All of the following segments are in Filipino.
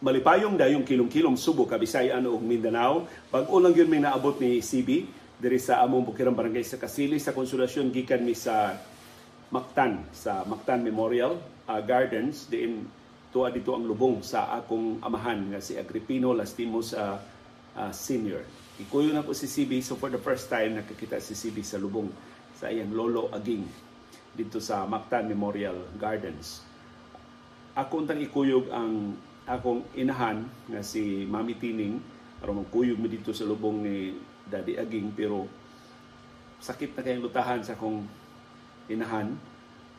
malipayong dayong kilong-kilong Subo, Kabisayan ug Mindanao. Bag-o lang yun may naabot ni CB diri sa among Bukirang Barangay sa Kasili sa konsolasyon gikan mi sa Mactan sa Mactan Memorial uh, Gardens diin tuwa dito ang lubong sa akong amahan nga si Agripino Lastimos uh, uh, Senior. Ikuyo na ko si CB so for the first time nakakita si CB sa lubong sa iyang lolo Aging dito sa Mactan Memorial Gardens. Ako untang ikuyog ang akong inahan nga si Mami Tining aron magkuyog mi dito sa lubong ni Daddy Aging pero sakit na kayong lutahan sa akong inahan.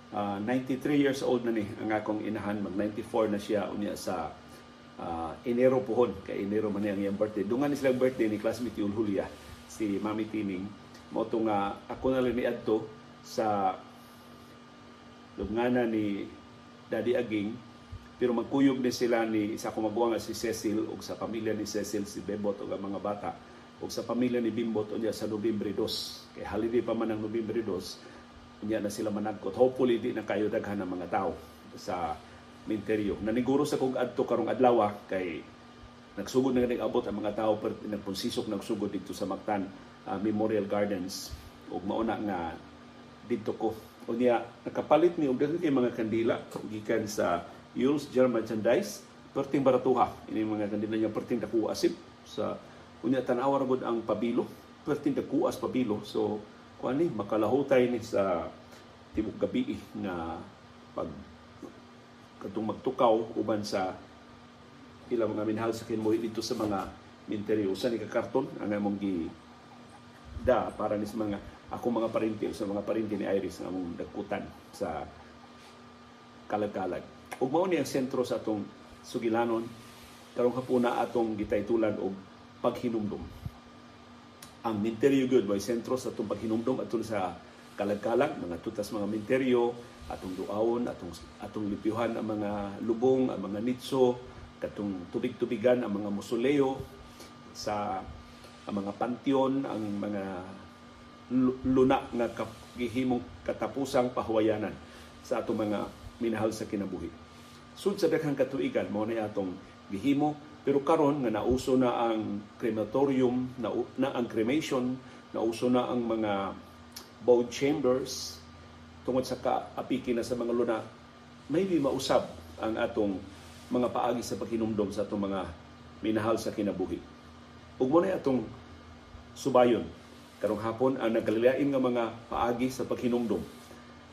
Uh, 93 years old na ni ang akong inahan, mag 94 na siya unya sa uh, Enero pohon, kay Enero man ang iyang birthday. Dungan ni silang birthday ni classmate Yul Julia, si Mami Tining. Mo nga ako na lang ni adto sa lubngana ni Daddy Aging pero magkuyog ni sila ni isa maguwa nga si Cecil ug sa pamilya ni Cecil si Bebot ug ang mga bata ug sa pamilya ni Bimbot unya sa Nobyembre 2 kay holiday pa man ang Nobyembre 2 unya na sila managkot. Hopefully di na kayo daghan ng mga tao sa minteryo naniguro sa kog adto karong adlaw kay nagsugod na ganing abot ang mga tao per nagpunsisok nagsugod dito sa Mactan uh, Memorial Gardens. Ug mauna nga dito ko. Unya nakapalit ni og mga kandila gikan sa Yules General Merchandise, perting baratuha. Ini mga kandila niya perting dakuha asip sa unya tanawa gud ang pabilo, perting dakuas pabilo. So kuan makalahutay ni sa tibok gabi nga pag katong magtukaw uban sa ilang mga minahal sa kinmoy dito sa mga minteryo sa ni karton ang among gi da para ni sa mga ako mga parinti sa mga parinti ni Iris nga among dakutan sa kalagkalag. Ug mao ni ang sentro sa atong sugilanon karong hapuna atong gitaytulan og paghinumdum. Ang minteryo gyud way sentro sa atong paghinumdum atong sa kalagkalag mga tutas mga minteryo atong duawon atong atong lipyuhan ang mga lubong ang mga nitso katong tubig-tubigan ang mga musoleo sa ang mga panteon ang mga luna nga gihimong katapusang pahuwayanan sa atong mga minahal sa kinabuhi. Sud sa daghang katuigan mo na atong gihimo pero karon nga nauso na ang crematorium, na, na ang cremation, nauso na ang mga bone chambers tungod sa kaapiki na sa mga luna, maybe mausab ang atong mga paagi sa paghinumdom sa atong mga minahal sa kinabuhi. Ug mo na atong subayon karong hapon ang nagkalilain nga mga paagi sa paghinumdom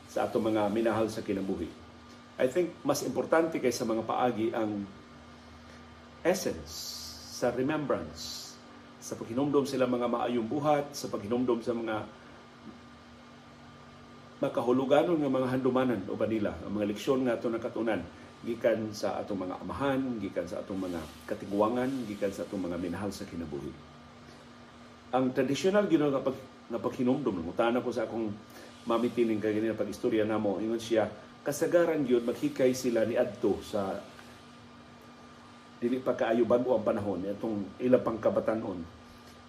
sa atong mga minahal sa kinabuhi. I think mas importante kaysa mga paagi ang essence sa remembrance sa paghinumdom sila mga maayong buhat, sa paghinumdom sa mga makahuluganon nga mga handumanan o nila, ang mga leksyon nga ato nakatunan gikan sa atong mga amahan, gikan sa atong mga katiguangan, gikan sa atong mga minahal sa kinabuhi. Ang traditional gino nga pag nga paghinumdom, mutana ko sa akong mamitining kay ganina pag istorya namo, ingon siya kasagaran yun maghikay sila ni adto sa dili pa kaayo bago ang panahon itong ilang pang kabatanon.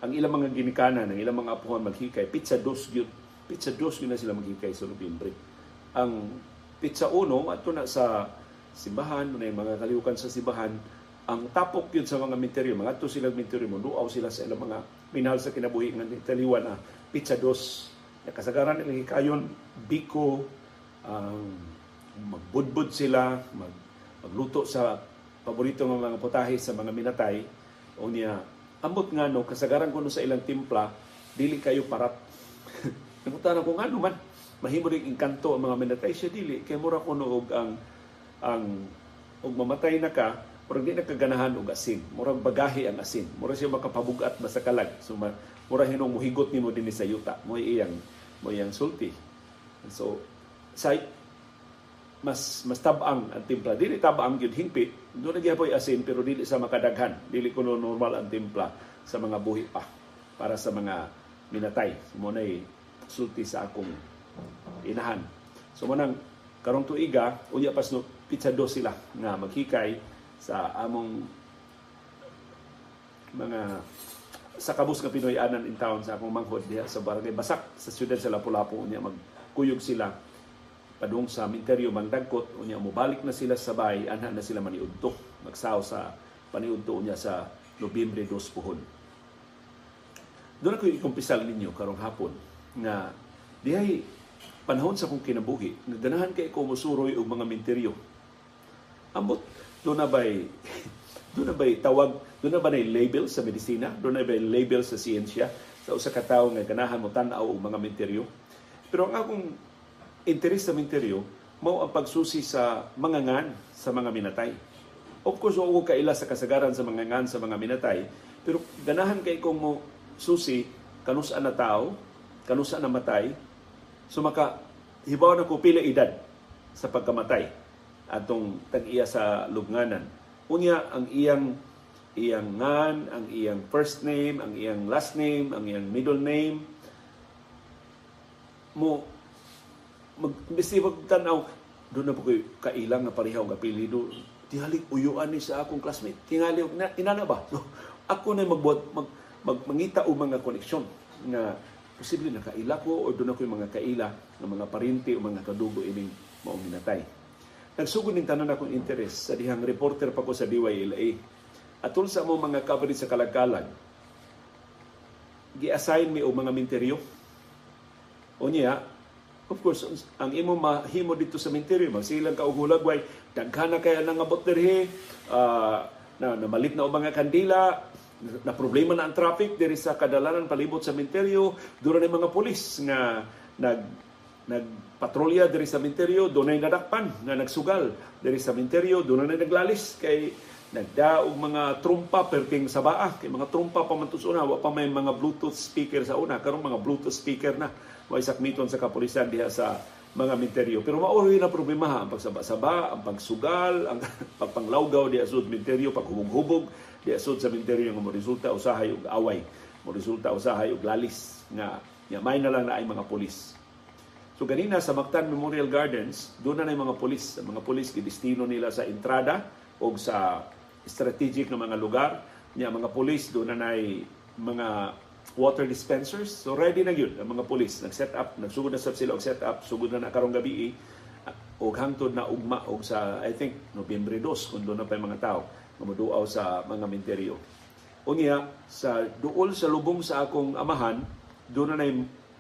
Ang ilang mga ginikanan ang ilang mga apuhan maghikay pizza dos gyud pizza dos gyud na sila maghikay sa Nobyembre. Ang pizza uno ato na sa simbahan na mga kalihukan sa simbahan ang tapok yun sa mga minteryo. Mga ato sila minteryo mo duaw sila sa ilang mga minahal sa kinabuhi nga taliwan na pizza dos. Kasagaran nila hikayon biko ang um, magbudbud sila, mag, magluto sa paborito ng mga putahe sa mga minatay, o niya, ambot nga no, kasagaran ko no sa ilang timpla, dili kayo parat. Nakutan ko nga no man, mahimo rin inkanto ang mga minatay siya dili, kay mura ko no og ang, ang, og mamatay na ka, murag di nakaganahan og asin. Murag bagahi ang asin. Mura siya makapabugat ba sa kalag. So, mura hinong muhigot nimo dinhi sa yuta. Mo iyang mo iyang sulti. So, sa mas mas tabang ang timpla. Dili tabang gyud hingpit do na gyapon asin pero dili sa makadaghan. Dili kuno normal ang timpla sa mga buhi pa para sa mga minatay. Mo nay sulti sa akong inahan. So manang karong tuiga unya pas no pizza do sila nga maghikay sa among mga sa kabus nga Pinoy anan in town sa akong manghod diha sa barangay Basak sa siyudad sa Lapu-Lapu unya magkuyog sila padung sa minteryo mandagkot unya mobalik na sila sa bay anha na sila maniudto magsaw sa paniudto niya sa Nobyembre 2 puhon. Doon ako ikumpisal ninyo karong hapon nga dihay panahon sa kong kinabuhi, nagdanahan kay ko musuroy og mga minteryo. Ambot, doon na ba'y doon na ba'y tawag, doon na ba na label sa medisina? Doon na ba'y label sa siyensya? Sa usa ka tawo nga ganahan mo tan-aw og mga minteryo? Pero ang akong interes sa minteryo, mao ang pagsusi sa mga ngan sa mga minatay. Of course, huwag kaila sa kasagaran sa mga ngan sa mga minatay, pero ganahan kay kong mo susi kanusa na tao, kanusa na matay, so maka hibaw na ko pila edad sa pagkamatay atong tag-iya sa lubnganan. Unya ang iyang iyang ngan, ang iyang first name, ang iyang last name, ang iyang middle name mo mag bisi tanaw do na po koy kailang nga pareha og apelyido tingali uyuan ni sa akong classmate tingali na inana ba so ako na magbuhat mag mag, mangita o mga koneksyon nga posible na kaila ko o doon ako yung mga kaila ng mga parinti o mga kadugo ining maong minatay. Nagsugod ng tanan akong interes sa dihang reporter pa ko sa DYLA. Atol sa mo mga coverage sa kalagkalag, gi-assign mi o mga minteryo. O niya, of course, ang imo mahimo dito sa minteryo, magsilang ka og hulagway, daghana kaya nang abot dirhe, uh, na namalit na mga kandila, na problema na ang traffic diri sa kadalanan palibot sa sementeryo dura ni mga pulis nga nag nagpatrolya diri sa sementeryo dunay nadakpan nga nagsugal diri sa sementeryo dunay naglalis kay nagdaog mga trumpa perting sa baa kay mga trumpa pa man una wa pa may mga bluetooth speaker sa una. Karon mga bluetooth speaker na wa sakmiton sa kapulisan diha sa mga minteryo. Pero mauri na problema ang pagsaba-saba, ang pagsugal, ang pagpanglawgaw di asud minteryo, paghubog-hubog di asud sa minteryo nga resulta usahay og away, mo resulta usahay og lalis nga nga may na lang na ay mga pulis. So ganina sa Mactan Memorial Gardens, doon na na mga pulis. Ang mga pulis gidestino nila sa entrada o sa strategic na mga lugar. Nya mga pulis doon na na mga water dispensers. So ready na yun ang mga pulis. Nag-set up, nagsugod na sila og set up, sugod na na karong gabi eh, og hangtod na ugma og sa I think Nobyembre 2 kun doon na pa mga tao nga moduaw sa mga minteryo. Unya sa duol sa lubong sa akong amahan doon na nay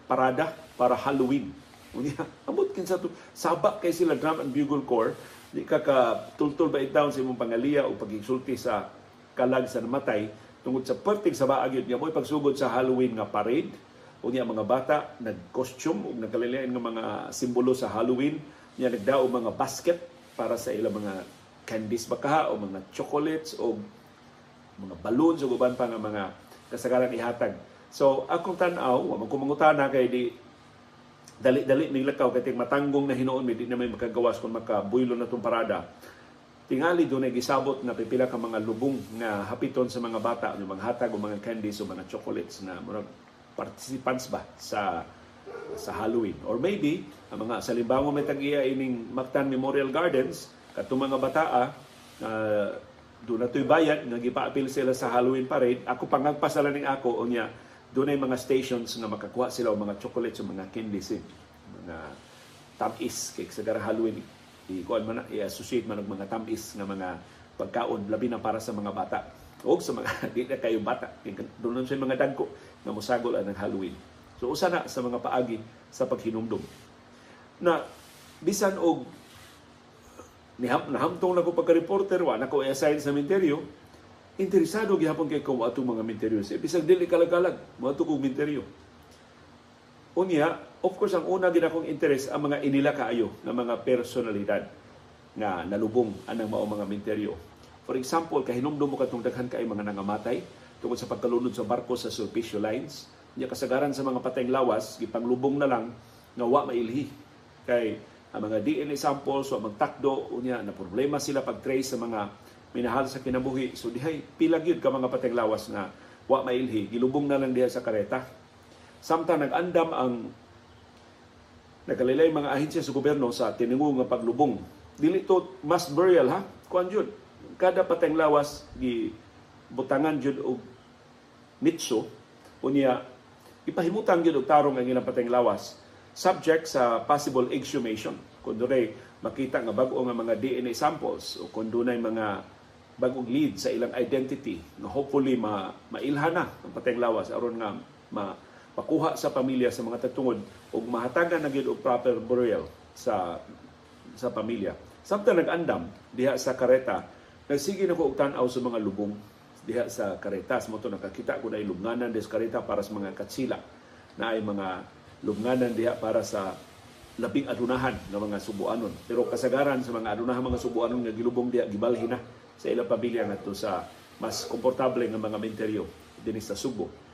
parada para Halloween. Unya amot kinsa to saba kay sila drum and bugle corps di ka ka tultul ba down sa imong pangaliya o pagigsulti sa kalag sa namatay tungod sa pertig sa baag yun, mo'y pagsugod sa Halloween nga parade, o niya mga bata nag-costume o nagkalilian ng mga simbolo sa Halloween, niya nagdao mga basket para sa ilang mga candies baka o mga chocolates o mga balloons o uban pa nga mga kasagaran ihatag. So akong tan-aw, wa man ko mangutana kay di dali-dali nilakaw kay matanggong na hinuon mi di na may makagawas kung makabuylo na tong parada tingali doon ay gisabot na pipila ka mga lubong nga hapiton sa mga bata, yung mga hatag o mga candies o mga chocolates na mga participants ba sa sa Halloween. Or maybe, ang mga sa limbango may tag-iya ining Mactan Memorial Gardens, katong mga bataa, uh, doon na bayad, nga gipaapil sila sa Halloween parade, ako pangagpasala ning ako, o niya, doon ay mga stations nga makakuha sila o mga chocolates o mga candies, eh, mga tamis, kay sa Halloween i-kuan man i-associate man og mga tamis nga mga pagkaon labi na para sa mga bata. O sa mga di na kayo bata. Doon sa mga dagko nga mosagol ang Halloween. So usa na sa mga paagi sa paghinumdum. Na bisan og niham nahamtong na ko pagka-reporter wa na ko i-assign sa minteryo. Interesado gihapon kay ko atong mga minteryo. Bisag dili kalagalag mo atong minteryo. Unya, of course, ang una din akong interest ang mga inila kaayo ng mga personalidad nga nalubong anang mao mga minteryo. For example, kahinumdum mo katong daghan kay mga nangamatay tungod sa pagkalunod sa barko sa Sulpicio Lines. Nya kasagaran sa mga patayng lawas, gipanglubong na lang nga wa mailhi. Kay ang mga DNA samples o magtakdo unya na problema sila pag-trace sa mga minahal sa kinabuhi. So dihay pila gyud ka mga patayng lawas nga wa mailhi, gilubong na lang diha sa kareta Samtang nag-andam ang nagalilay mga ahensya sa gobyerno sa tiningu nga paglubong. Dili to mass burial ha. Kuan jud. Kada pateng lawas gi butangan jud og mitso unya ipahimutan jud og tarong ang ilang pateng lawas subject sa possible exhumation. Kung makita nga bag-o nga mga DNA samples o kung dunay mga bagong lead sa ilang identity nga hopefully ma mailhana ang pateng lawas aron nga ma pakuha sa pamilya sa mga tatungod ug mahatagan na og proper burial sa sa pamilya. Samtang nag-andam diha sa kareta, nagsige na ko og tan-aw sa mga lubong diha sa kareta. Sa moto nakakita ko na ilubnganan des kareta para sa mga katsila na ay mga lubnganan diha para sa labing adunahan ng mga subuanon. Pero kasagaran sa mga adunahan mga subuanon nga gilubong diha gibalhin na sa ilang pamilya ngadto sa mas komportable nga mga menteryo dinhi sa Subo.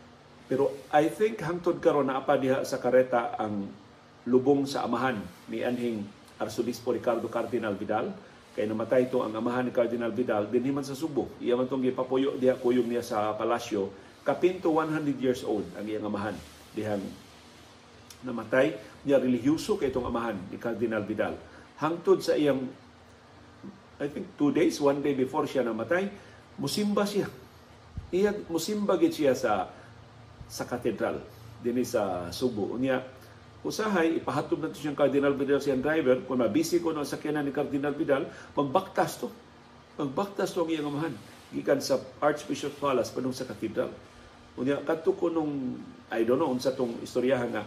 Pero I think hangtod karon na apa diha sa kareta ang lubong sa amahan ni anhing Arsobispo Ricardo Cardinal Vidal kay namatay to ang amahan ni Cardinal Vidal dinhi sa Subo. Iya man tong gipapuyo diha kuyog niya sa palasyo kapinto 100 years old ang iyang amahan dihang namatay niya relihiyoso kay itong amahan ni Cardinal Vidal. Hangtod sa iyang I think two days, one day before siya namatay, musimba siya. Iya, musimba gid siya sa sa katedral dinhi sa Subo. Unya, usahay ipahatod na siyang Cardinal Vidal siyang driver. Kung mabisi ko ng sakyanan ni Cardinal Vidal magbaktas to. Magbaktas to ang iyang amahan gikan sa Archbishop Palace padung sa katedral. Unya kadto ko nung I don't know unsa tong istorya nga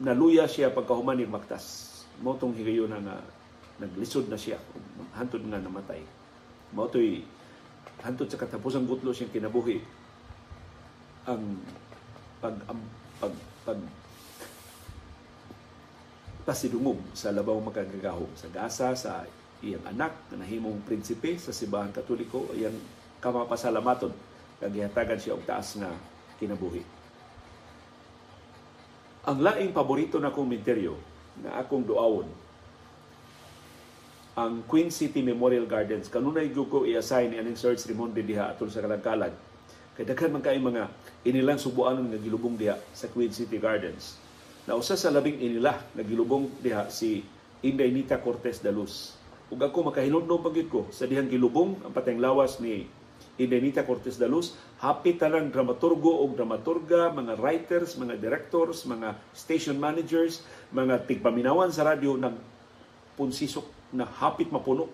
naluya siya pagkahuman ni baktas mo tong higayon nga naglisod na siya. Hantod nga namatay. Mao toy hantod sa katapusang gutlo siyang kinabuhi ang pag pag pag, pag pasidungog sa labaw makagagahom sa gasa sa iyang anak na nahimong prinsipe sa sibahan katoliko iyang kamapasalamaton kag gihatagan siya og taas nga kinabuhi. Ang laing paborito na kong menteryo na akong duawon ang Queen City Memorial Gardens. Kanunay gyud ko i-assign ni aning Sir Rimonde diha atol sa kalagkalag kay daghan man kay mga inilang subuanon nga gilubong diha sa Queen City Gardens. Na usa sa labing inila nga gilubong diha si Inday Nita Cortez de Luz. Ug ako makahinumdum pagid ko sa dihang gilubong ang pateng lawas ni Indenita Cortez de Luz, happy tanang dramaturgo o dramaturga, mga writers, mga directors, mga station managers, mga tigpaminawan sa radyo ng punsisok na hapit mapuno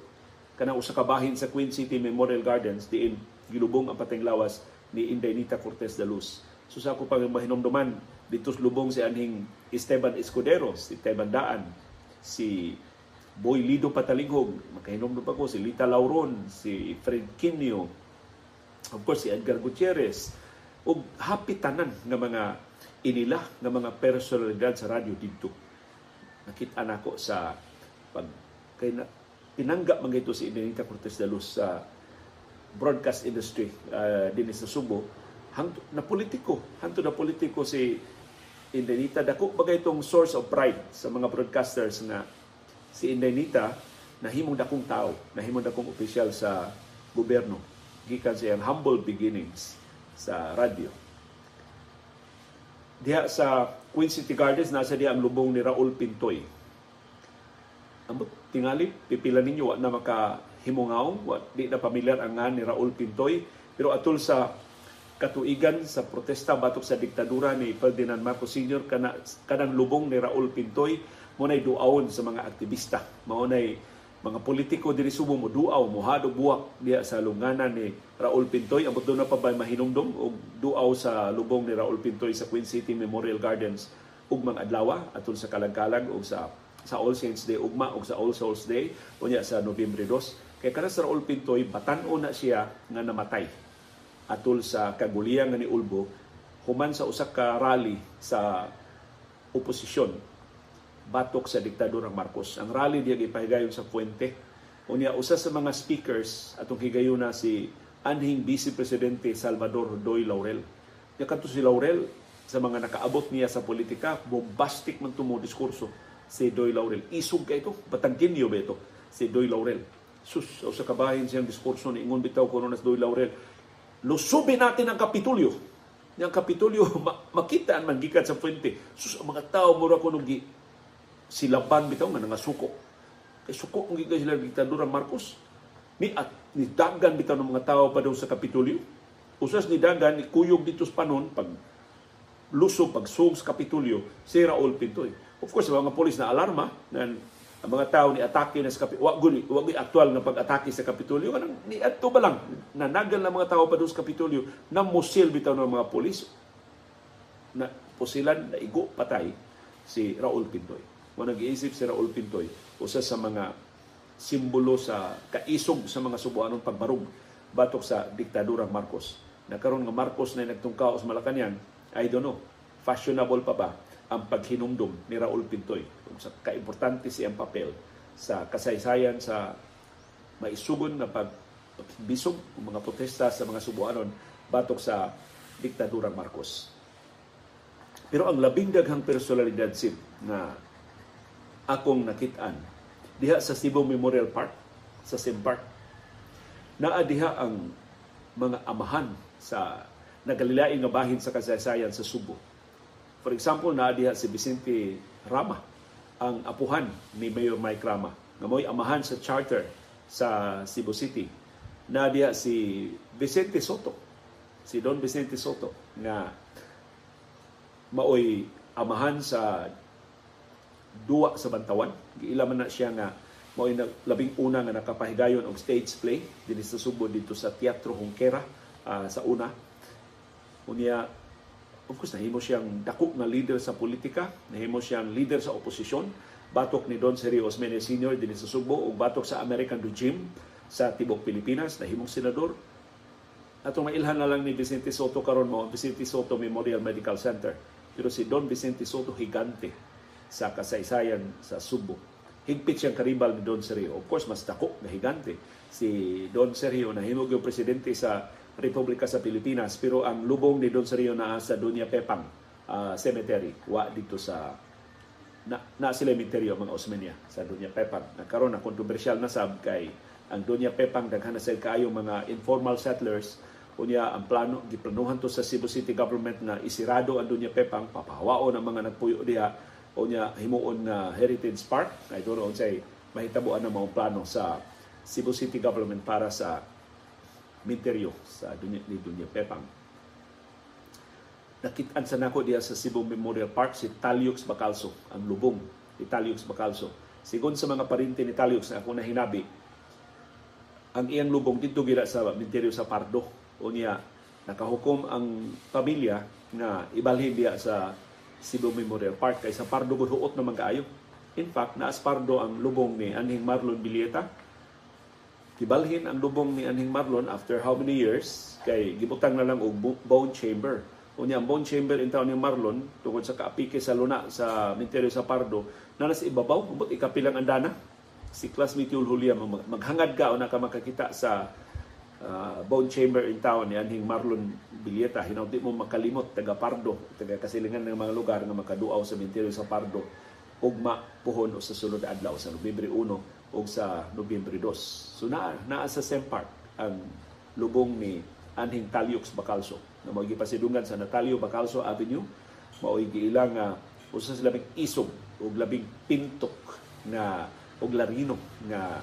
kana usa ka bahin sa Queen City Memorial Gardens diin gilubong ang pateng lawas ni Indenita Cortez de Luz. So sa ako pang mahinomduman dito lubong si anhing Esteban Escudero, si Esteban Daan, si Boy Lido Patalinghog, makahinomdum pa ko si Lita Lauron, si Fred Quinio, of course si Edgar Gutierrez ug happy tanan nga mga inila nga mga personalidad sa radyo didto nakita nako sa pag kay na tinanggap man ito si Inenita Cortez de Luz sa broadcast industry uh, din sa Subo hangto na politiko hangto na politiko si Indenita dako bagay itong source of pride sa mga broadcasters na si Indenita nahimong dakong tao nahimong dakong opisyal sa gobyerno gikan sa iyang humble beginnings sa radyo. Diha sa Queen City Gardens, nasa diha ang lubong ni Raul Pintoy. Ambot, tingali, pipila ninyo, na makahimungaw, wa, di na pamilyar ang nga ni Raul Pintoy. Pero atul sa katuigan sa protesta batok sa diktadura ni Ferdinand Marcos Sr. Kana, kanang lubong ni Raul Pintoy, mo duawon sa mga aktivista. Mao mga politiko diri Subo mo duaw mo hado buwak diya sa lunganan ni Raul Pintoy abot do na pa ba mahinumdom og duaw sa lubong ni Raul Pintoy sa Queen City Memorial Gardens ugmang adlaw atol sa kalagkalag og sa sa All Saints Day ugma og sa All Souls Day unya sa Nobyembre 2 kay kana sa Raul Pintoy batan-o na siya nga namatay atol sa kaguliyang ni Ulbo human sa usa ka rally sa oposisyon batok sa diktadura Marcos. Ang rally diya gipahigayon sa Puente. Unya usa sa mga speakers atong higayon na si anhing Vice Presidente Salvador Doy Laurel. Nya kadto si Laurel sa mga nakaabot niya sa politika, bombastic man tumo diskurso si Doy Laurel. Isog kay ito, batangkinyo ba ito si Doy Laurel. Sus, o sa kabahin siyang diskurso ni Ingon Bitaw kuno nas Doy Laurel. Lusubin natin ang Kapitulyo. Yang Kapitulyo makita man gikan sa Puente. Sus, ang mga tao mura kuno silaban bitaw nga nga suko. Kay suko ang gigay sila diktadura Marcos. Ni at ni dagan bitaw ng mga tao pa daw sa Kapitolyo. Usas ni dagan ni kuyog dito sa panon pag luso pag sug sa Kapitolyo si Raul Pintoy. Of course, mga polis na alarma na ang mga tao ni atake na sa Kapitolyo, wag wag aktual na pag-atake sa Kapitolyo, kanang ni adto ba lang? Nanagal na mga tao pa doon sa Kapitolyo na musil bitaw ng mga pulis na pusilan na igo patay si Raul Pintoy. Mo nag-iisip si Raul Pintoy usa sa mga simbolo sa kaisog sa mga subuanon pagbarug batok sa diktadurang Marcos. Nakaroon nga Marcos na nagtungkaw sa Malacañang, I don't know, fashionable pa ba ang paghinumdum ni Raul Pintoy kung sa kaimportante siyang papel sa kasaysayan sa maisugon na pagbisog ng mga protesta sa mga subuanon batok sa diktadurang Marcos. Pero ang labing daghang personalidad sim na akong nakitaan diha sa Cebu Memorial Park sa Simpark naa diha ang mga amahan sa nagalilain nga bahin sa kasaysayan sa Subo For example, na diha si Vicente Rama, ang apuhan ni Mayor Mike Rama, nga mo'y amahan sa charter sa Cebu City. Na diha si Vicente Soto, si Don Vicente Soto, nga maoy amahan sa duwa sa Bantawan. Giila man na siya nga mao'y labing una nga nakapahigayon og stage play dinhi sa Subo dito sa Teatro Hongkera uh, sa una. Unya of course, nahimo siyang dako nga leader sa politika, nahimo siyang leader sa oposisyon, batok ni Don Sergio Osmeña Sr. din sa Subo ug batok sa American regime sa tibok Pilipinas, nahimong senador. Atong mailhan na lang ni Vicente Soto karon mo, Vicente Soto Memorial Medical Center. Pero si Don Vicente Soto higante sa kasaysayan sa Subo. Higpit siyang karibal ni Don Sergio. Of course, mas dako na higante. Si Don Sergio nahimog yung presidente sa Republika sa Pilipinas pero ang lubong ni Don Sergio na sa Dunya Pepang uh, Cemetery wa dito sa na, na cemetery mga Osmeña sa Dunya Pepang. Nagkaroon na kontrobersyal na sab kay ang Dunya Pepang daghan sa kayo mga informal settlers. Unya ang plano giplanuhan to sa Cebu City government na isirado ang Dunya Pepang papahawao ang mga nagpuyo diha. Unya himuon na heritage park. Kay doon say mahitabuan na mga plano sa Cebu City government para sa Minteryo sa dunya, ni Dunya Pepang. Nakitaan sa nako diya sa Cebu Memorial Park si Taliox Bacalso, ang lubong ni Taliox Bacalso. Sigon sa mga parinti ni Taliox na ako na hinabi, ang iyang lubong dito gira sa Minteryo sa Pardo. O niya, nakahukom ang pamilya na ibalhin diya sa Cebu Memorial Park kay sa Pardo gud huot naman kaayo. In fact, naas Pardo ang lubong ni Anhing Marlon Bilieta Gibalhin ang lubong ni Anhing Marlon after how many years? Kay gibutang na lang og bone chamber. Unya ang bone chamber in town ni Marlon tungod sa kaapike sa luna sa Minterio sa Pardo na nasa ibabaw umot ikapilang andana si classmate Yul Julia maghangad ka o na ka makakita sa uh, bone chamber in town ni Anhing Marlon Bilieta hinawti mo makalimot taga Pardo taga kasilingan ng mga lugar nga makaduaw sa Minterio sa Pardo. Ugma puhon o sa sulod adlaw sa Nobyembre 1 o sa Nobyembre 2. So naa, naa sa Sempark ang lubong ni Anhing Taliox Bacalso na mao gipasidungan sa Natalio Bacalso Avenue mao'y giilang uh, usa sa labing isog o labing pintok na og larino nga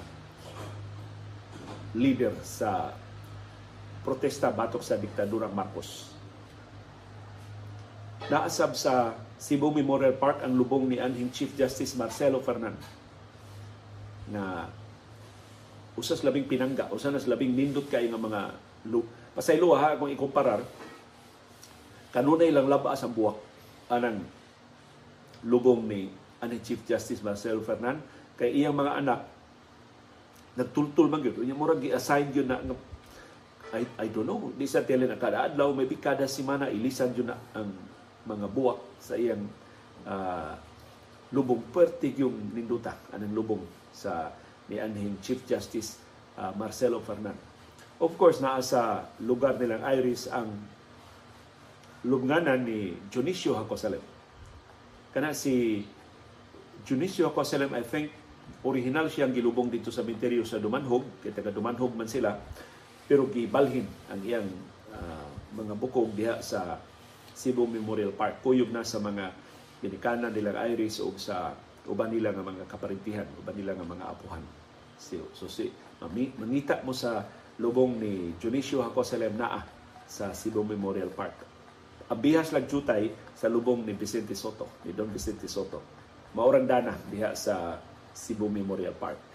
leader sa protesta batok sa diktadura Marcos. Naasab sa Cebu Memorial Park ang lubong ni Anhing Chief Justice Marcelo Fernandez na usas labing pinangga, usas labing nindot kay nga mga lu pasaylo ha kung ikumparar kanunay lang labas ang buwak anang lubong ni ani Chief Justice Marcelo Fernan kay iyang mga anak nagtultul man gyud. Unya murag gi-assign gyud na I, I don't know di sa tele na kada adlaw maybe kada semana ilisan gyud na ang mga buwak sa iyang uh, lubong. Perti yung ninduta anang lubong sa ni anhing Chief Justice uh, Marcelo Fernan. Of course, naa sa lugar nilang Iris ang lubnganan ni Junicio Hacosalem. Kana si Junicio Hacosalem, I think, original siyang gilubong dito sa Minterio sa Dumanhog, kaya taga Dumanhog man sila, pero gibalhin ang iyang uh, mga bukog diha sa Cebu Memorial Park. Kuyog na sa mga ginikanan nilang Iris o sa uban nila nga mga kaparintihan, uban nila nga mga apuhan. So, so si mangita mo sa lubong ni Junicio Hacosalem naa sa Cebu Memorial Park. Abihas lang jutay sa lubong ni Vicente Soto, ni Don Vicente Soto. Maurang dana diha sa Cebu Memorial Park.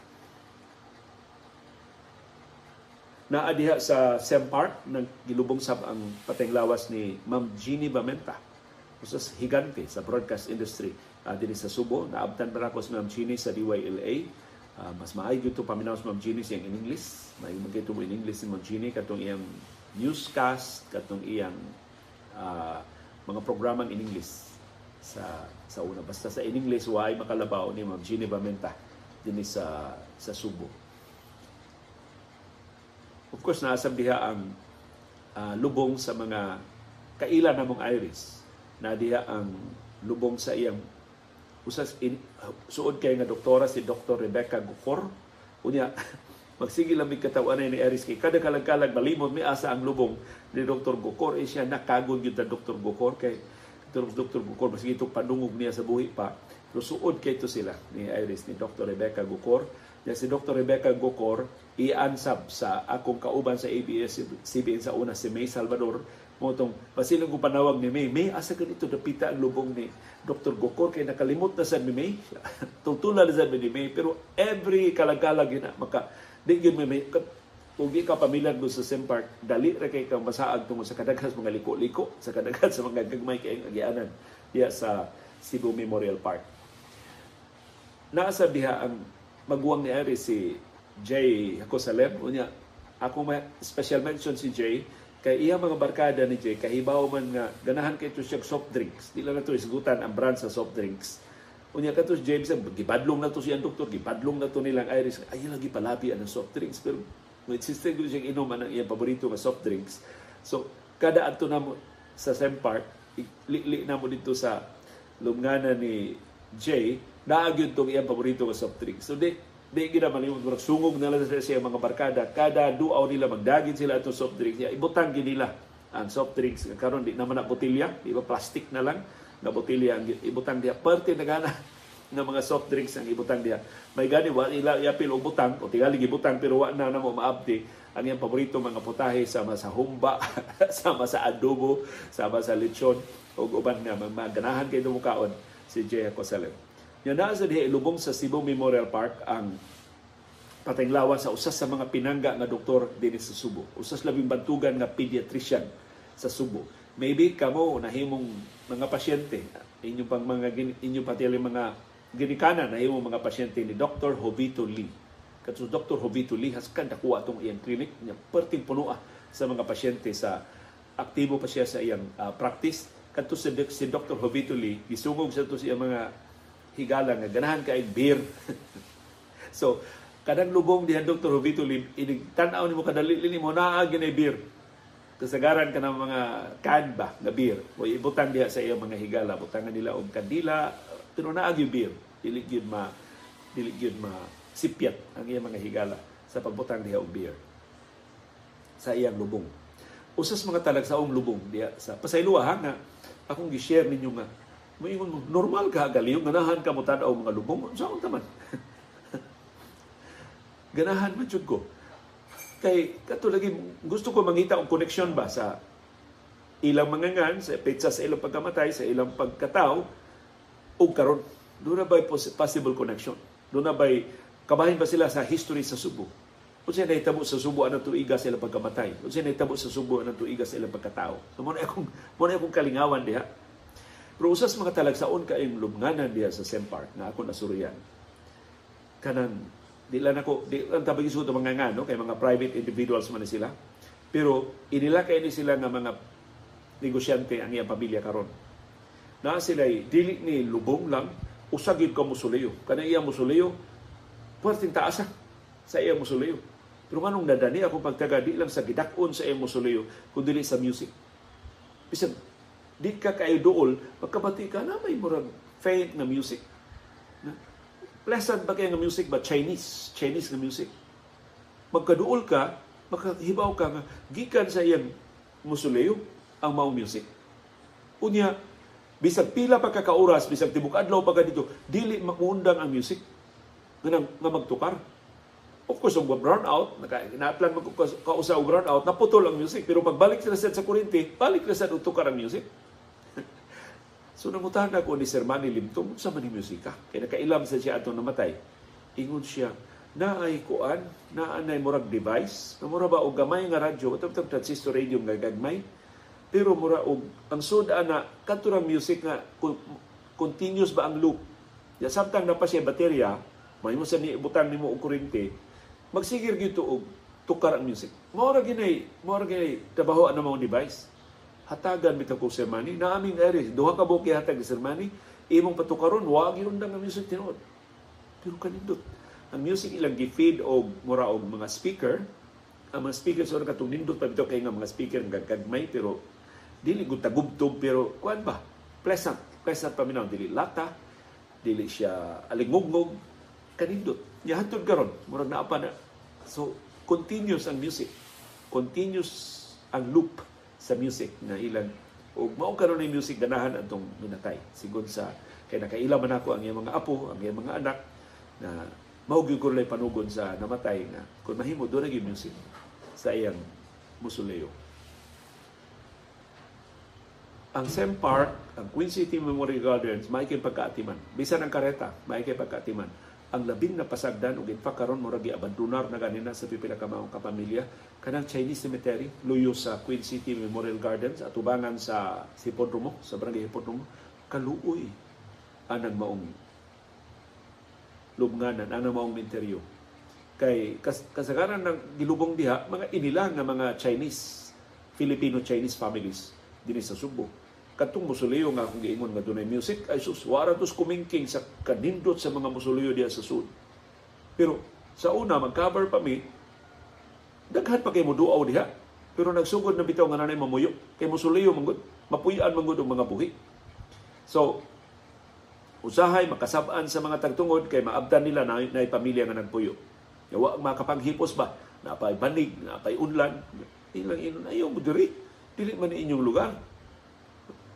Naadiha sa SEM Park, gilubong sab ang pateng lawas ni Ma'am Jeannie Bamenta. Usas higante sa broadcast industry uh, ah, din sa Subo. Naabtan pa ako si Ma'am Jeannie sa DYLA. Uh, ah, mas maayo ito paminaw sa Ma'am Jeannie siyang in English. May magkito in English si Ma'am Jeannie katong iyang newscast, katong iyang uh, mga programang in English sa sa una. Basta sa in English, why makalabaw ni Ma'am Jeannie Bamenta din sa sa Subo. Of course, naasab diha ang uh, lubong sa mga kaila namong iris. Na diha ang lubong sa iyang usas in, suod kay nga doktora si Dr. Rebecca Gukor. Unya, magsige lang katawan ni Iris kay kada kalag-kalag malimot mi asa ang lubong ni Dr. Gukor eh siya nakagod gyud Dr. Gukor kay Dr. Gukor masige ito panungog niya sa buhi pa pero suod kay to sila ni Iris ni Dr. Rebecca Gukor na si Dr. Rebecca Gokor iansab sa akong kauban sa ABS-CBN sa una si May Salvador mo itong pasilong ko panawag ni May May asa ka dito dapita ang lubong ni Dr. Gokor kay nakalimot na sa ni May tutula na sa ni May pero every kalagalag yun maka di yun May kung di ka pamilyar do sa Sim Park, dali ra kay kang masaag tungo sa kadaghas mga liko-liko, sa kadaghas sa mga gagmay kay agianan diya sa Cebu Memorial Park. Naasa diha ang maguwang ni Ari si Jay Hakosalem. Unya, ako may special mention si Jay kay iya mga barkada ni Jay kahibaw man nga ganahan kay siya soft drinks. Di lang na to isgutan ang brand sa soft drinks. Unya ka to si James, gibadlong na to siyang doktor, gibadlong na to nilang Iris. Ay, lagi palabi ang soft drinks. Pero may insiste ko siyang inom ang iyang paborito nga soft drinks. So, kada ato na mo sa Sem Park, li na mo dito sa lumngana ni Jay, naagyod tong iyang paborito nga soft drink. So di di gina malimot murag sungog na lang siya mga barkada. Kada duaw nila magdagit sila atong soft drink niya. Ibutang gid nila ang soft drinks. Karon di naman na botelya di ba plastic na lang na botelya ang ibutang diha parte na gana ng mga soft drinks ang ibutang diha may gani wa ila iapil og butang o tingali gibutang pero wa na namo maabdi ang iyang paborito mga putahe sama sa humba sama sa adobo sama sa lechon. Ug uban nga maganahan kay dumukaon si Jay Cosalem Yan na sa ilubong sa Cebu Memorial Park ang patenglawa sa usas sa mga pinangga nga doktor dinhi sa Subo. Usas labing bantugan nga pediatrician sa Subo. Maybe kamo nahimong mga pasyente, inyong pang mga inyong pati mga ginikanan na imong mga pasyente ni Dr. Jovito Lee. Kadto Dr. Jovito Lee has kan dakuha atong iyang clinic niya perting punoa sa mga pasyente sa aktibo pa siya sa iyang uh, practice. Kadto si, si Dr. Jovito Lee, gisungog sa to siya mga higala nga ganahan kay beer. so, kadang lubong diha Dr. Jovito Lim, inig tanaw nimo kadali mo naa ginay beer. Kasagaran ka ng mga can ba na beer. O ibutang diha sa iyong mga higala, butangan nila og kandila, pero naa gyud beer. Dili gyud ma dili gyud ma sipyat ang iyang mga higala sa pagbutang diha og beer sa iyang lubong. Usas mga talagsaong lubong diha sa pasayloa ha nga akong gi-share ninyo nga Moingon mo, normal ka, galiw, ganahan ka mo tanaw mga lubong. Saan taman? ganahan man ko. Kay, kato lagi, gusto ko mangita ang connection ba sa ilang mga ngan, sa pizza sa ilang pagkamatay, sa ilang pagkatao, o karon doon na ba'y possible connection? Doon na ba'y kabahin ba sila sa history sa Subo? Kung siya nahitabo sa Subo, anong tuiga sa ilang pagkamatay? Kung siya nahitabo sa Subo, anong tuiga sa ilang pagkatao? So, muna akong, muna akong kalingawan diha pero usas mga talagsaon ka yung lumnganan diya sa Sem Park na ako nasuriyan. Kanang di lang ako di lang tabagi suto mga nga no kay mga private individuals man sila. Pero inila kay ni sila nga mga negosyante ang iyang pamilya karon. Na sila dili ni lubong lang usagid ka musuleyo. Kana iya musuleyo puwerteng taasa sa iya musuleyo. Pero nganong nadani ako pagtaga di lang sa gidakon sa iya musuleyo kundi sa music. Bisan di ka kay duol, pagkabati ka na may murag faint na music. Na? Pleasant ba kaya nga music ba? Chinese. Chinese nga music. Magkaduol ka, makahibaw ka nga, gikan sa iyang musuleo ang mao music. Unya, bisag pila pa kakauras, bisag tibuk adlaw pa dito, dili makuundang ang music nga, nga magtukar. Of course, ang brown out, na-plan mo kausa og brown out, naputol ang music. Pero pagbalik sila sa kurinti, balik na sa tukar ang music. So nangutan ako ni Sir Manny Limtong sa mani musika. Kaya nakailam sa siya atong namatay. ingon siya na ay kuan na anay murag device. Na mura ba og gamay nga radyo? Ito transistor radio nga gagmay. Pero mura og ang suda na kadto music nga continuous ba ang loop? Ya samtang na pa siya baterya may mo sa ni butang nimo og kuryente magsigir gyud og tukar ang music. Mao ra ginay mao ra ginay trabaho ana mong device hatagan bitaw ko sermani na aming eri duha ka buki hatag sermani imong patukaron wa gyud ang music tinuod pero kanindot ang music ilang gi-feed og mura og mga speaker. Ang mga speaker so katong nindot pa bitaw kay nga mga speaker nga gagmay pero dili gud tagubtob pero kuan ba? Pleasant pleasant paminaw dili lata dili siya alingugngog kanindot nya hantud karon murag naa pa na. So continuous ang music. Continuous ang loop sa music na ilang ug mao karon ni music ganahan atong minatay sigon sa kay nakaila man ako ang iyang mga apo ang iyang mga anak na maugyod ko lang panugon sa namatay nga kung mahimo doon naging music sa iyang musuleo. Ang Sem Park, ang Queen City Memorial Gardens, may pagkaatiman. Bisan ang kareta, may pagkaatiman. Ang labing na pasagdan ug infa karon mura gi abandonar na ganina sa pipila ka mga kapamilya kanang Chinese cemetery luyo sa Queen City Memorial Gardens atubangan sa Hipodromo sa Barangay Hipodromo kaluoy anang maong lubnganan ana maong interior. Kay kas, kasagaran ng gilubong diha mga inilang nga mga Chinese Filipino Chinese families dinhi sa Subo katong musuleo nga akong giingon nga dunay music ay sus wara tos kumingking sa kanindot sa mga musuleo diha sa sud pero sa una mag-cover pa mi daghan pa kay mo duaw diha pero nagsugod na bitaw nga nanay mamuyo kay musuleo mangud mapuy-an mangud ang mga buhi so usahay makasab-an sa mga tagtungod kay maabdan nila na, na pamilya nga nagpuyo. Yawa makapanghipos ba? Napay banig, napay unlan. Ilang inon ayaw mo diri. Dili man inyong lugar.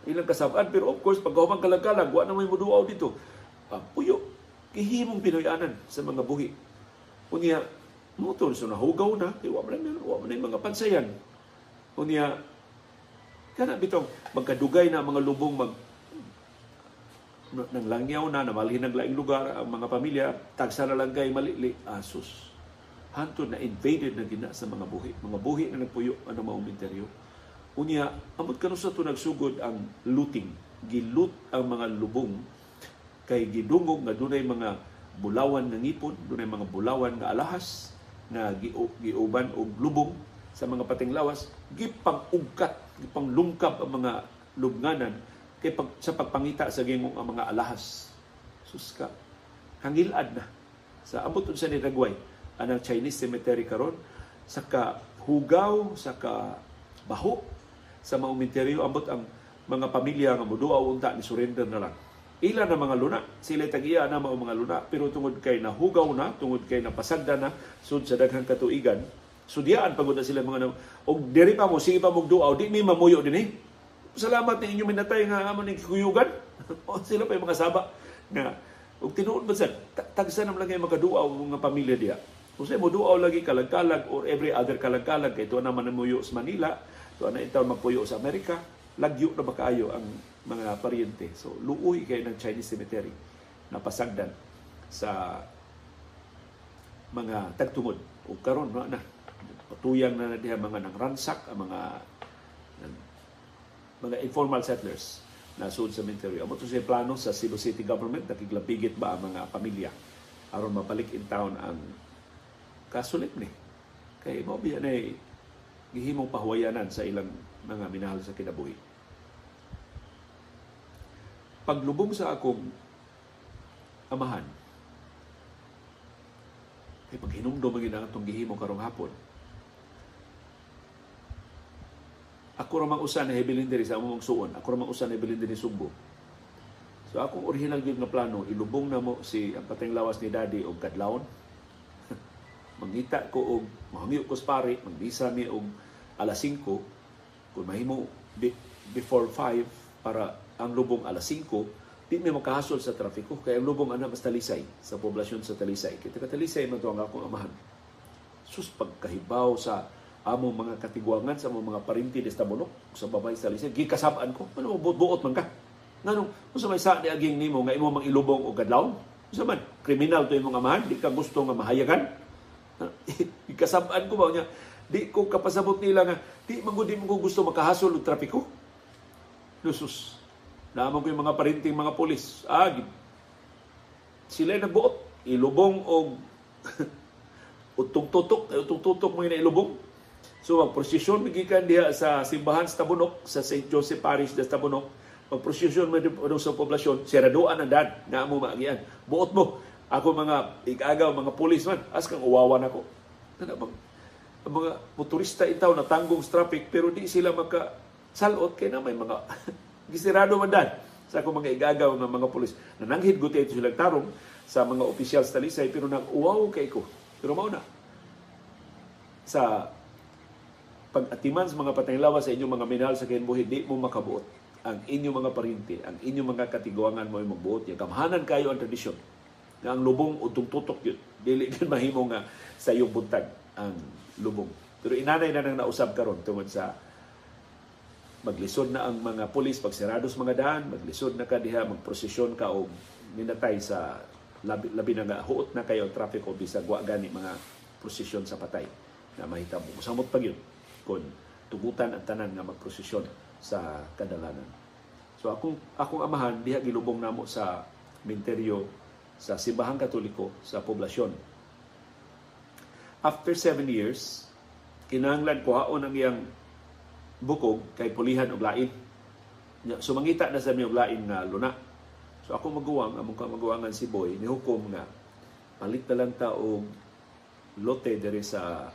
Ilang kasab-an pero of course pag humang kalagkalag wa na may muduaw dito. Uh, puyo kihimong Pinoyanan sa mga buhi. Unya motor so nahugaw na kay wa man wa man mga pansayan. Unya kana bitong magkadugay na mga lubong mag nang langyaw na, namalhin ng laing lugar ang mga pamilya, tagsa na lang kay malili, asus. Hanto na invaded na gina sa mga buhi. Mga buhi na nagpuyo ano maong interior. Unya, amot kanu sa nagsugod ang looting. Gilut ang mga lubong kay gidungog nga dunay mga bulawan nga ngipon, dunay mga bulawan nga alahas nga giuban og lubong sa mga pating lawas, gipang ugkat, gipang lungkab ang mga lubnganan kay pag, sa pagpangita sa gingong ang mga alahas. Sus ka, hangilad na. Sa ambot sa ni Dagway, anang Chinese cemetery karon sa ka hugaw, sa ka baho, sa mga uminteryo, ambot ang mga pamilya nga muduaw unta ni surrender na lang. Ila na mga luna, sila tagiya na mga mga luna, pero tungod kay nahugaw na, tungod kay napasagda na, sud sa daghang katuigan, sudyaan pagod na sila mga og diri pa mo sige pa mo duaw di mi mamuyo dinhi salamat ni inyo minatay nga amon ni kuyugan. o sila pa yung mga saba nga ug tinuod ba sad tagsa nam lang makaduaw mga pamilya diha. Kung sa mo duaw lagi kalag-kalag or every other kalag-kalag kay tuwa naman muyo sa Manila, tuwa na itaw magpuyo sa Amerika, lagyo na ba kaayo ang mga paryente. So luoy kay ng Chinese cemetery na pasagdan sa mga tagtungod. O karon na, patuyang na diha mga nang ransak ang mga mga informal settlers na sud sa cemetery. Amo to siya plano sa Cebu City government nakiglapigit ba ang mga pamilya aron mabalik in town ang kasulit ni. Kay mo biya na gihimong pahuwayanan sa ilang mga minahal sa kinabuhi. Paglubong sa akong amahan, kay paghinumdum ang ginang itong gihimo karong hapon, Ako ra mang usa na hebilin diri sa among suon. Ako ra mang usa na hebilin diri Sugbo. So akong original gyud nga plano ilubong na mo si ang pateng lawas ni Daddy og kadlawon. Mangita ko og mahangyo ko pare, magbisa mi og alas 5 kung mahimo before 5 para ang lubong alas 5 di may makahasol sa trafiko kay ang lubong ana mas talisay sa poblasyon sa Talisay. Kita ka Talisay man ang akong amahan. Sus pagkahibaw sa amo mga katiguangan sa mga parinti des tabunok sa babay sa lisod gikasab-an ko ano buot man ka nganong unsa may sa ni aging nimo nga imo mang ilubong og kadlaw unsa man kriminal to imong amahan, di ka gusto nga mahayagan. Ikasabaan ko ba niya, di ko kapasabot nila nga, di magudi mo gusto makahasol og trapiko. Lusus. Naamang ko yung mga parinting mga polis. Ah, sila nagbuot. Ilubong og utong-tutok, utong-tutok mo yung ilubong. So magprosesyon magikan diha sa simbahan sa Tabunok, sa St. Joseph Parish sa Tabunok. Magprosesyon mo sa poblasyon, siraduan ang dad, na mo maagian. Buot mo, ako mga igagaw, mga pulis man, as kang uwawan ako. Ano ang mga motorista itaw na tanggong traffic pero di sila maka salot kay na may mga gisirado man dan sa akong mga igagaw ng mga pulis. Nananghid guti ito silang tarong sa mga opisyal sa Talisay pero nag-uwaw kay ko. Pero mao na. Sa pag-atiman sa mga pataylawas sa inyong mga minahal sa kinbuhi, di mo makabuot ang inyong mga parinti, ang inyong mga katiguangan mo yung magbuot. Kamhanan kayo ang tradisyon. Nga ang lubong utong tutok yun. Dili din mahimo nga sa iyong buntag ang lubong. Pero inanay na nang nausab karon tungod sa maglisod na ang mga pulis pagsirados mga daan, maglisod na ka diha, magprosesyon ka o ninatay sa labi, labi na nga huot na kayo traffic o bisag wa gani mga prosesyon sa patay na mahitabo. Samot pag yun kung tugutan ang tanan nga magprosesyon sa kadalanan. So akong akong amahan diha gilubong namo sa minteryo sa simbahang katoliko sa poblasyon. After seven years, kinahanglan kuhaon ang iyang bukog kay pulihan og lain. Sumangita na sa miyong lain nga luna. So ako maguwang, among maguwangan si Boy, ni hukom nga palit na lang ta og lote dere sa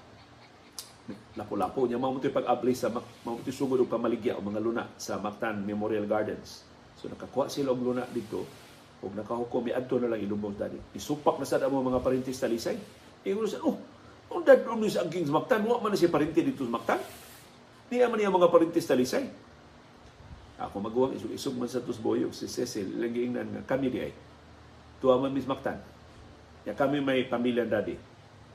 lapo-lapo niya mao pag-apply sa mao sugod og pamaligya o mga luna sa Mactan Memorial Gardens. So nakakuha sila og luna dito ug nakahukom adto na lang ilubong tani. Isupak na sad ang mga parintis talisay. Ingon sa oh, ang dad sa aging Mactan, wa man na siya parinti dito sa Mactan. Di man niya mga parintis talisay. Ako maguwang isug-isug man sa Tusboyog si Cecil, lang giingnan nga kami di ay. Tuwa man Miss Mactan. Ya kami may pamilya daddy.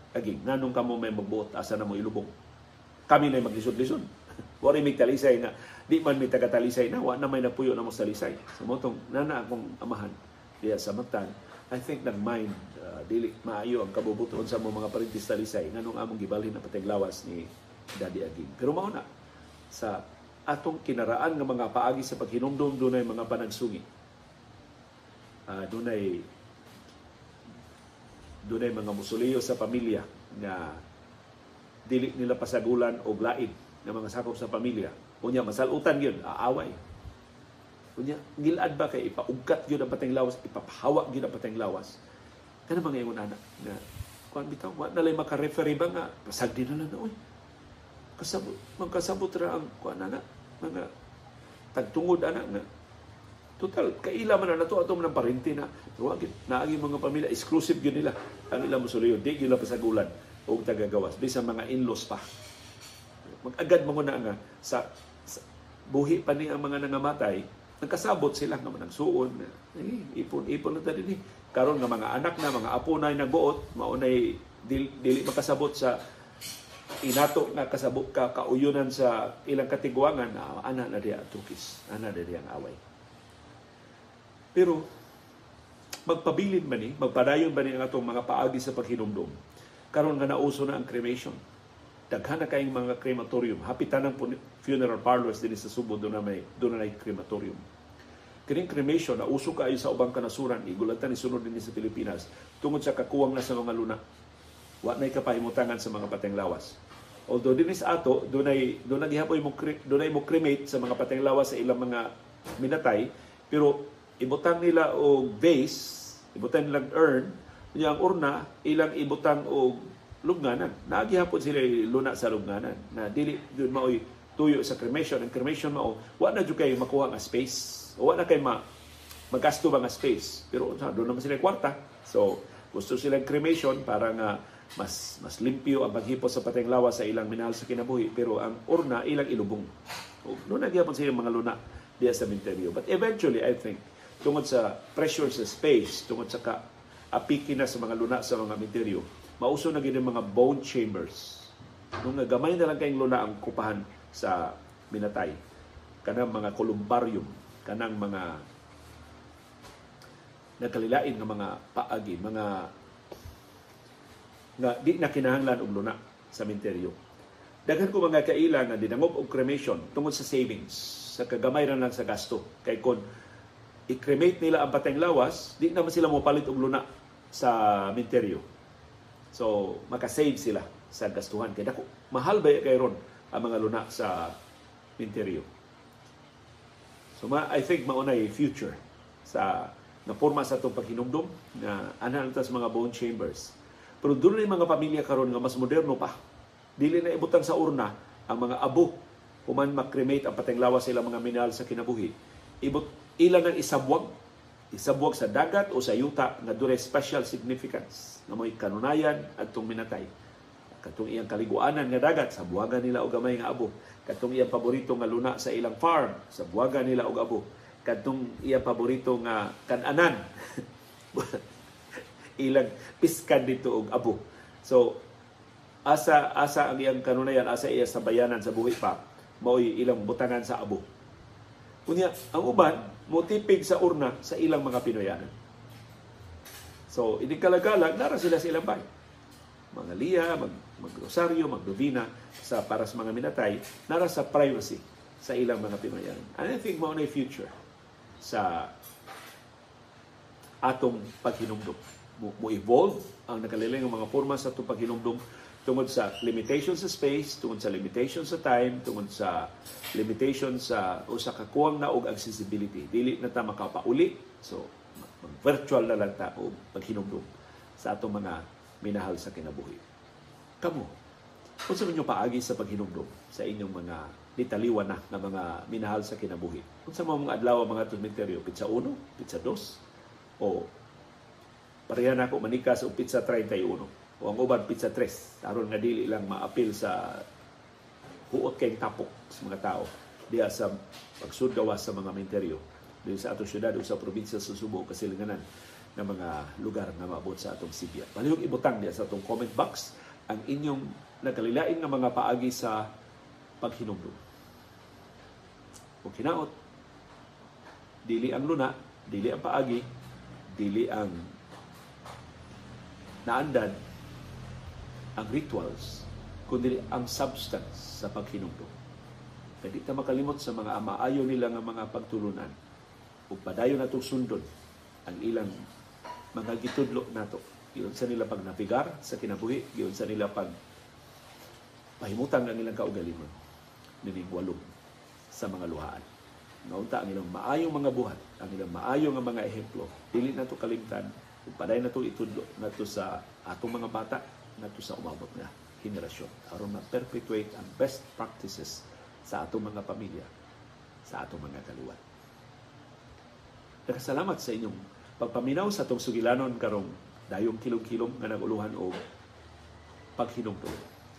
Aging, nanong kamo may magbuot, asa na mo ilubong. Kami na maglisod-lisod. Wari may talisay na, di man may taga-talisay na, wa na may napuyo na mo sa talisay. Sa motong, nana akong amahan, diya sa Mactan, I think nag-mind, uh, dili maayo ang kabubuton sa mga parintis talisay, nganong among gibalhin na patiglawas ni Daddy Aging. Pero mao na, sa atong kinaraan ng mga paagi sa paghinumdum dunay mga panagsungi. Uh, dunay dunay mga musuliyo sa pamilya nga dili nila pasagulan og lain ng mga sakop sa pamilya. Unya masalutan gyud, aaway. Unya gilad ba kay ipaugkat gyud ang pateng lawas, ipapahawa gyud ang pateng lawas. Kana mga ingon ana nga kuan bitaw wa na lay maka-referee ba nga pasagdi na lang na oy. Kasabot magkasabot ra ang kuan na mga tagtungod ana nga. Total kaila man na to ato man parente na. Wa gid naagi mga pamilya exclusive gyud nila. Ang ilang musuliyo di gyud pasagulan og tagagawas. Bisan mga in-laws pa. Magagad mo na nga sa, sa buhi pa ni ang mga nangamatay nagkasabot sila nga nagsuon eh, ipon-ipon na tadi ni. Karon nga mga anak na mga apo na nagbuot mao nay dili, dili makasabot sa inato nga kasabot ka kauyunan sa ilang katiguangan na ana na diya tukis. Ana na diya away. Pero magpabilin ba ni magpadayon ba ni ang atong mga paagi sa paghinumdum? Karon nga nauso na ang cremation daghan na kayong mga crematorium hapitan ang funeral parlors din sa Subo. Doon na may doon na crematorium kining cremation na uso kaayo sa ubang kanasuran. Igulatan ni sunod din sa Pilipinas. Tungod sa kakuwang na sa mga luna wa nay kapahimutangan sa mga pateng lawas. Although dinis ato dunay dunay gihapoy mo dunay mo cremate sa mga pateng lawas sa ilang mga minatay. Pero ibutang nila og vase, ibutang nilang urn, yang urna ilang ibutang og lugnanan. Nagihapon sila luna sa lugnanan na dili dun maoy tuyo sa cremation. Ang cremation mao wa na jud kay makuha nga space. O wa na kay ma magasto ba nga space. Pero sa doon naman sila kwarta. So gusto silang cremation para nga mas mas limpyo ang paghipos sa pateng lawas sa ilang minahal sa kinabuhi pero ang urna ilang ilubong no nagyapon sa mga luna diya sa cemetery but eventually I think tungod sa pressure sa space tungod sa ka apiki na sa mga luna sa mga cemetery mauso na gid mga bone chambers nung gamay na lang kayong luna ang kupahan sa minatay kanang mga columbarium kanang mga nagkalilain nga mga paagi, mga nga di na kinahanglan og luna sa minteryo. Daghan ko mga kaila nga dinangob og cremation tungod sa savings, sa kagamay ra lang sa gasto. Kay kon i-cremate nila ang pateng lawas, di naman sila mo palit og luna sa minteryo. So, makasave sila sa gastuhan. Kaya dako, mahal ba kay ron ang mga luna sa minteryo. So, ma, I think maunay future sa na forma sa itong paghinumdum na anan sa mga bone chambers. Pero doon na mga pamilya karon nga mas moderno pa. Dili na ibutang sa urna ang mga abo human makremate ang pateng lawas sila mga mineral sa kinabuhi. Ibot ilang ang isabwag isabwag sa dagat o sa yuta nga dure special significance nga mo'y kanunayan adtong minatay. Katong iyang kaliguanan nga dagat sa buwaga nila og gamay nga abo. Katong iyang paborito nga luna sa ilang farm sa buwaga nila og abo. Katong iyang paborito nga kananan ilang piskan dito og abo. So asa asa ang iyang kanunayan asa iya sa bayanan sa buhi pa mao'y ilang butangan sa abo. Kunya, ang uban, motipig sa urna sa ilang mga Pinoyanan. So, inikalagalag, nara sila sa ilang bahay. Mga liya, mag, magrosaryo, magdubina sa para sa mga minatay, nara sa privacy sa ilang mga Pinoyanan. And I think mo na future sa atong paghinumdum. Mo, mo evolve ang nakaliling ng mga forma sa atong paghinumdum tungod sa limitation sa space, tungod sa limitation sa time, tungod sa limitation sa usa ka kuwang na og accessibility. Dili na ta makapauli. So, virtual na lang ta og paghinumdum sa atong mga minahal sa kinabuhi. Kamo, unsa man paagi sa paghinumdum sa inyong mga nitaliwan na na mga minahal sa kinabuhi? Unsa man mga adlaw mga tumisteryo? Pizza 1, pizza 2 o pareha na ako manika sa pizza 31 o ang uban pizza 3 aron nga dili lang maapil sa huot kay tapok sa mga tao diya sa pagsudgawas sa mga menteryo diya sa atong syudad o sa probinsya sa Subo kasilinganan ng mga lugar na maabot sa atong Sibya. Palihog ibutang diya sa atong comment box ang inyong nagkalilain nga mga paagi sa paghinumdum. O kinaot, dili ang luna, dili ang paagi, dili ang naandan ang rituals, kundi ang substance sa paghinumdum. Kaya di ta makalimot sa mga maayo nila nga mga pagtulunan ug padayon natong sundon ang ilang mga gitudlo nato. Giyon sa nila pag napigar sa kinabuhi, giyon sa nila pag pahimutang ang ilang kaugalingon nining walong sa mga luhaan. Naunta ang ilang maayong mga buhat, ang ilang maayong mga ehemplo. Dili nato kalimtan ug paday nato itudlo nato sa atong mga bata nato sa umabot nga henerasyon aron ma-perpetuate ang best practices sa atong mga pamilya, sa atong mga kaluwan. Nagkasalamat sa inyong pagpaminaw sa atong sugilanon karong dayong kilom-kilom nga naguluhan o paghinumdum.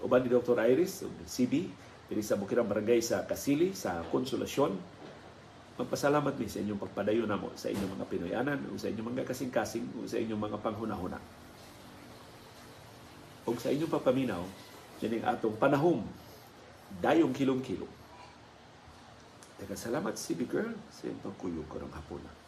Uban ni Dr. Iris, CB, diri sa Bukirang Barangay sa Kasili, sa Konsolasyon, magpasalamat mi sa inyong pagpadayo namo sa inyong mga Pinoyanan o sa inyong mga kasing-kasing o sa inyong mga panghunahuna o sa inyong papaminaw, yaning atong panahom, dayong kilong-kilong. Teka, salamat Big Girl sa iyong pagkuyog ko ng hapon.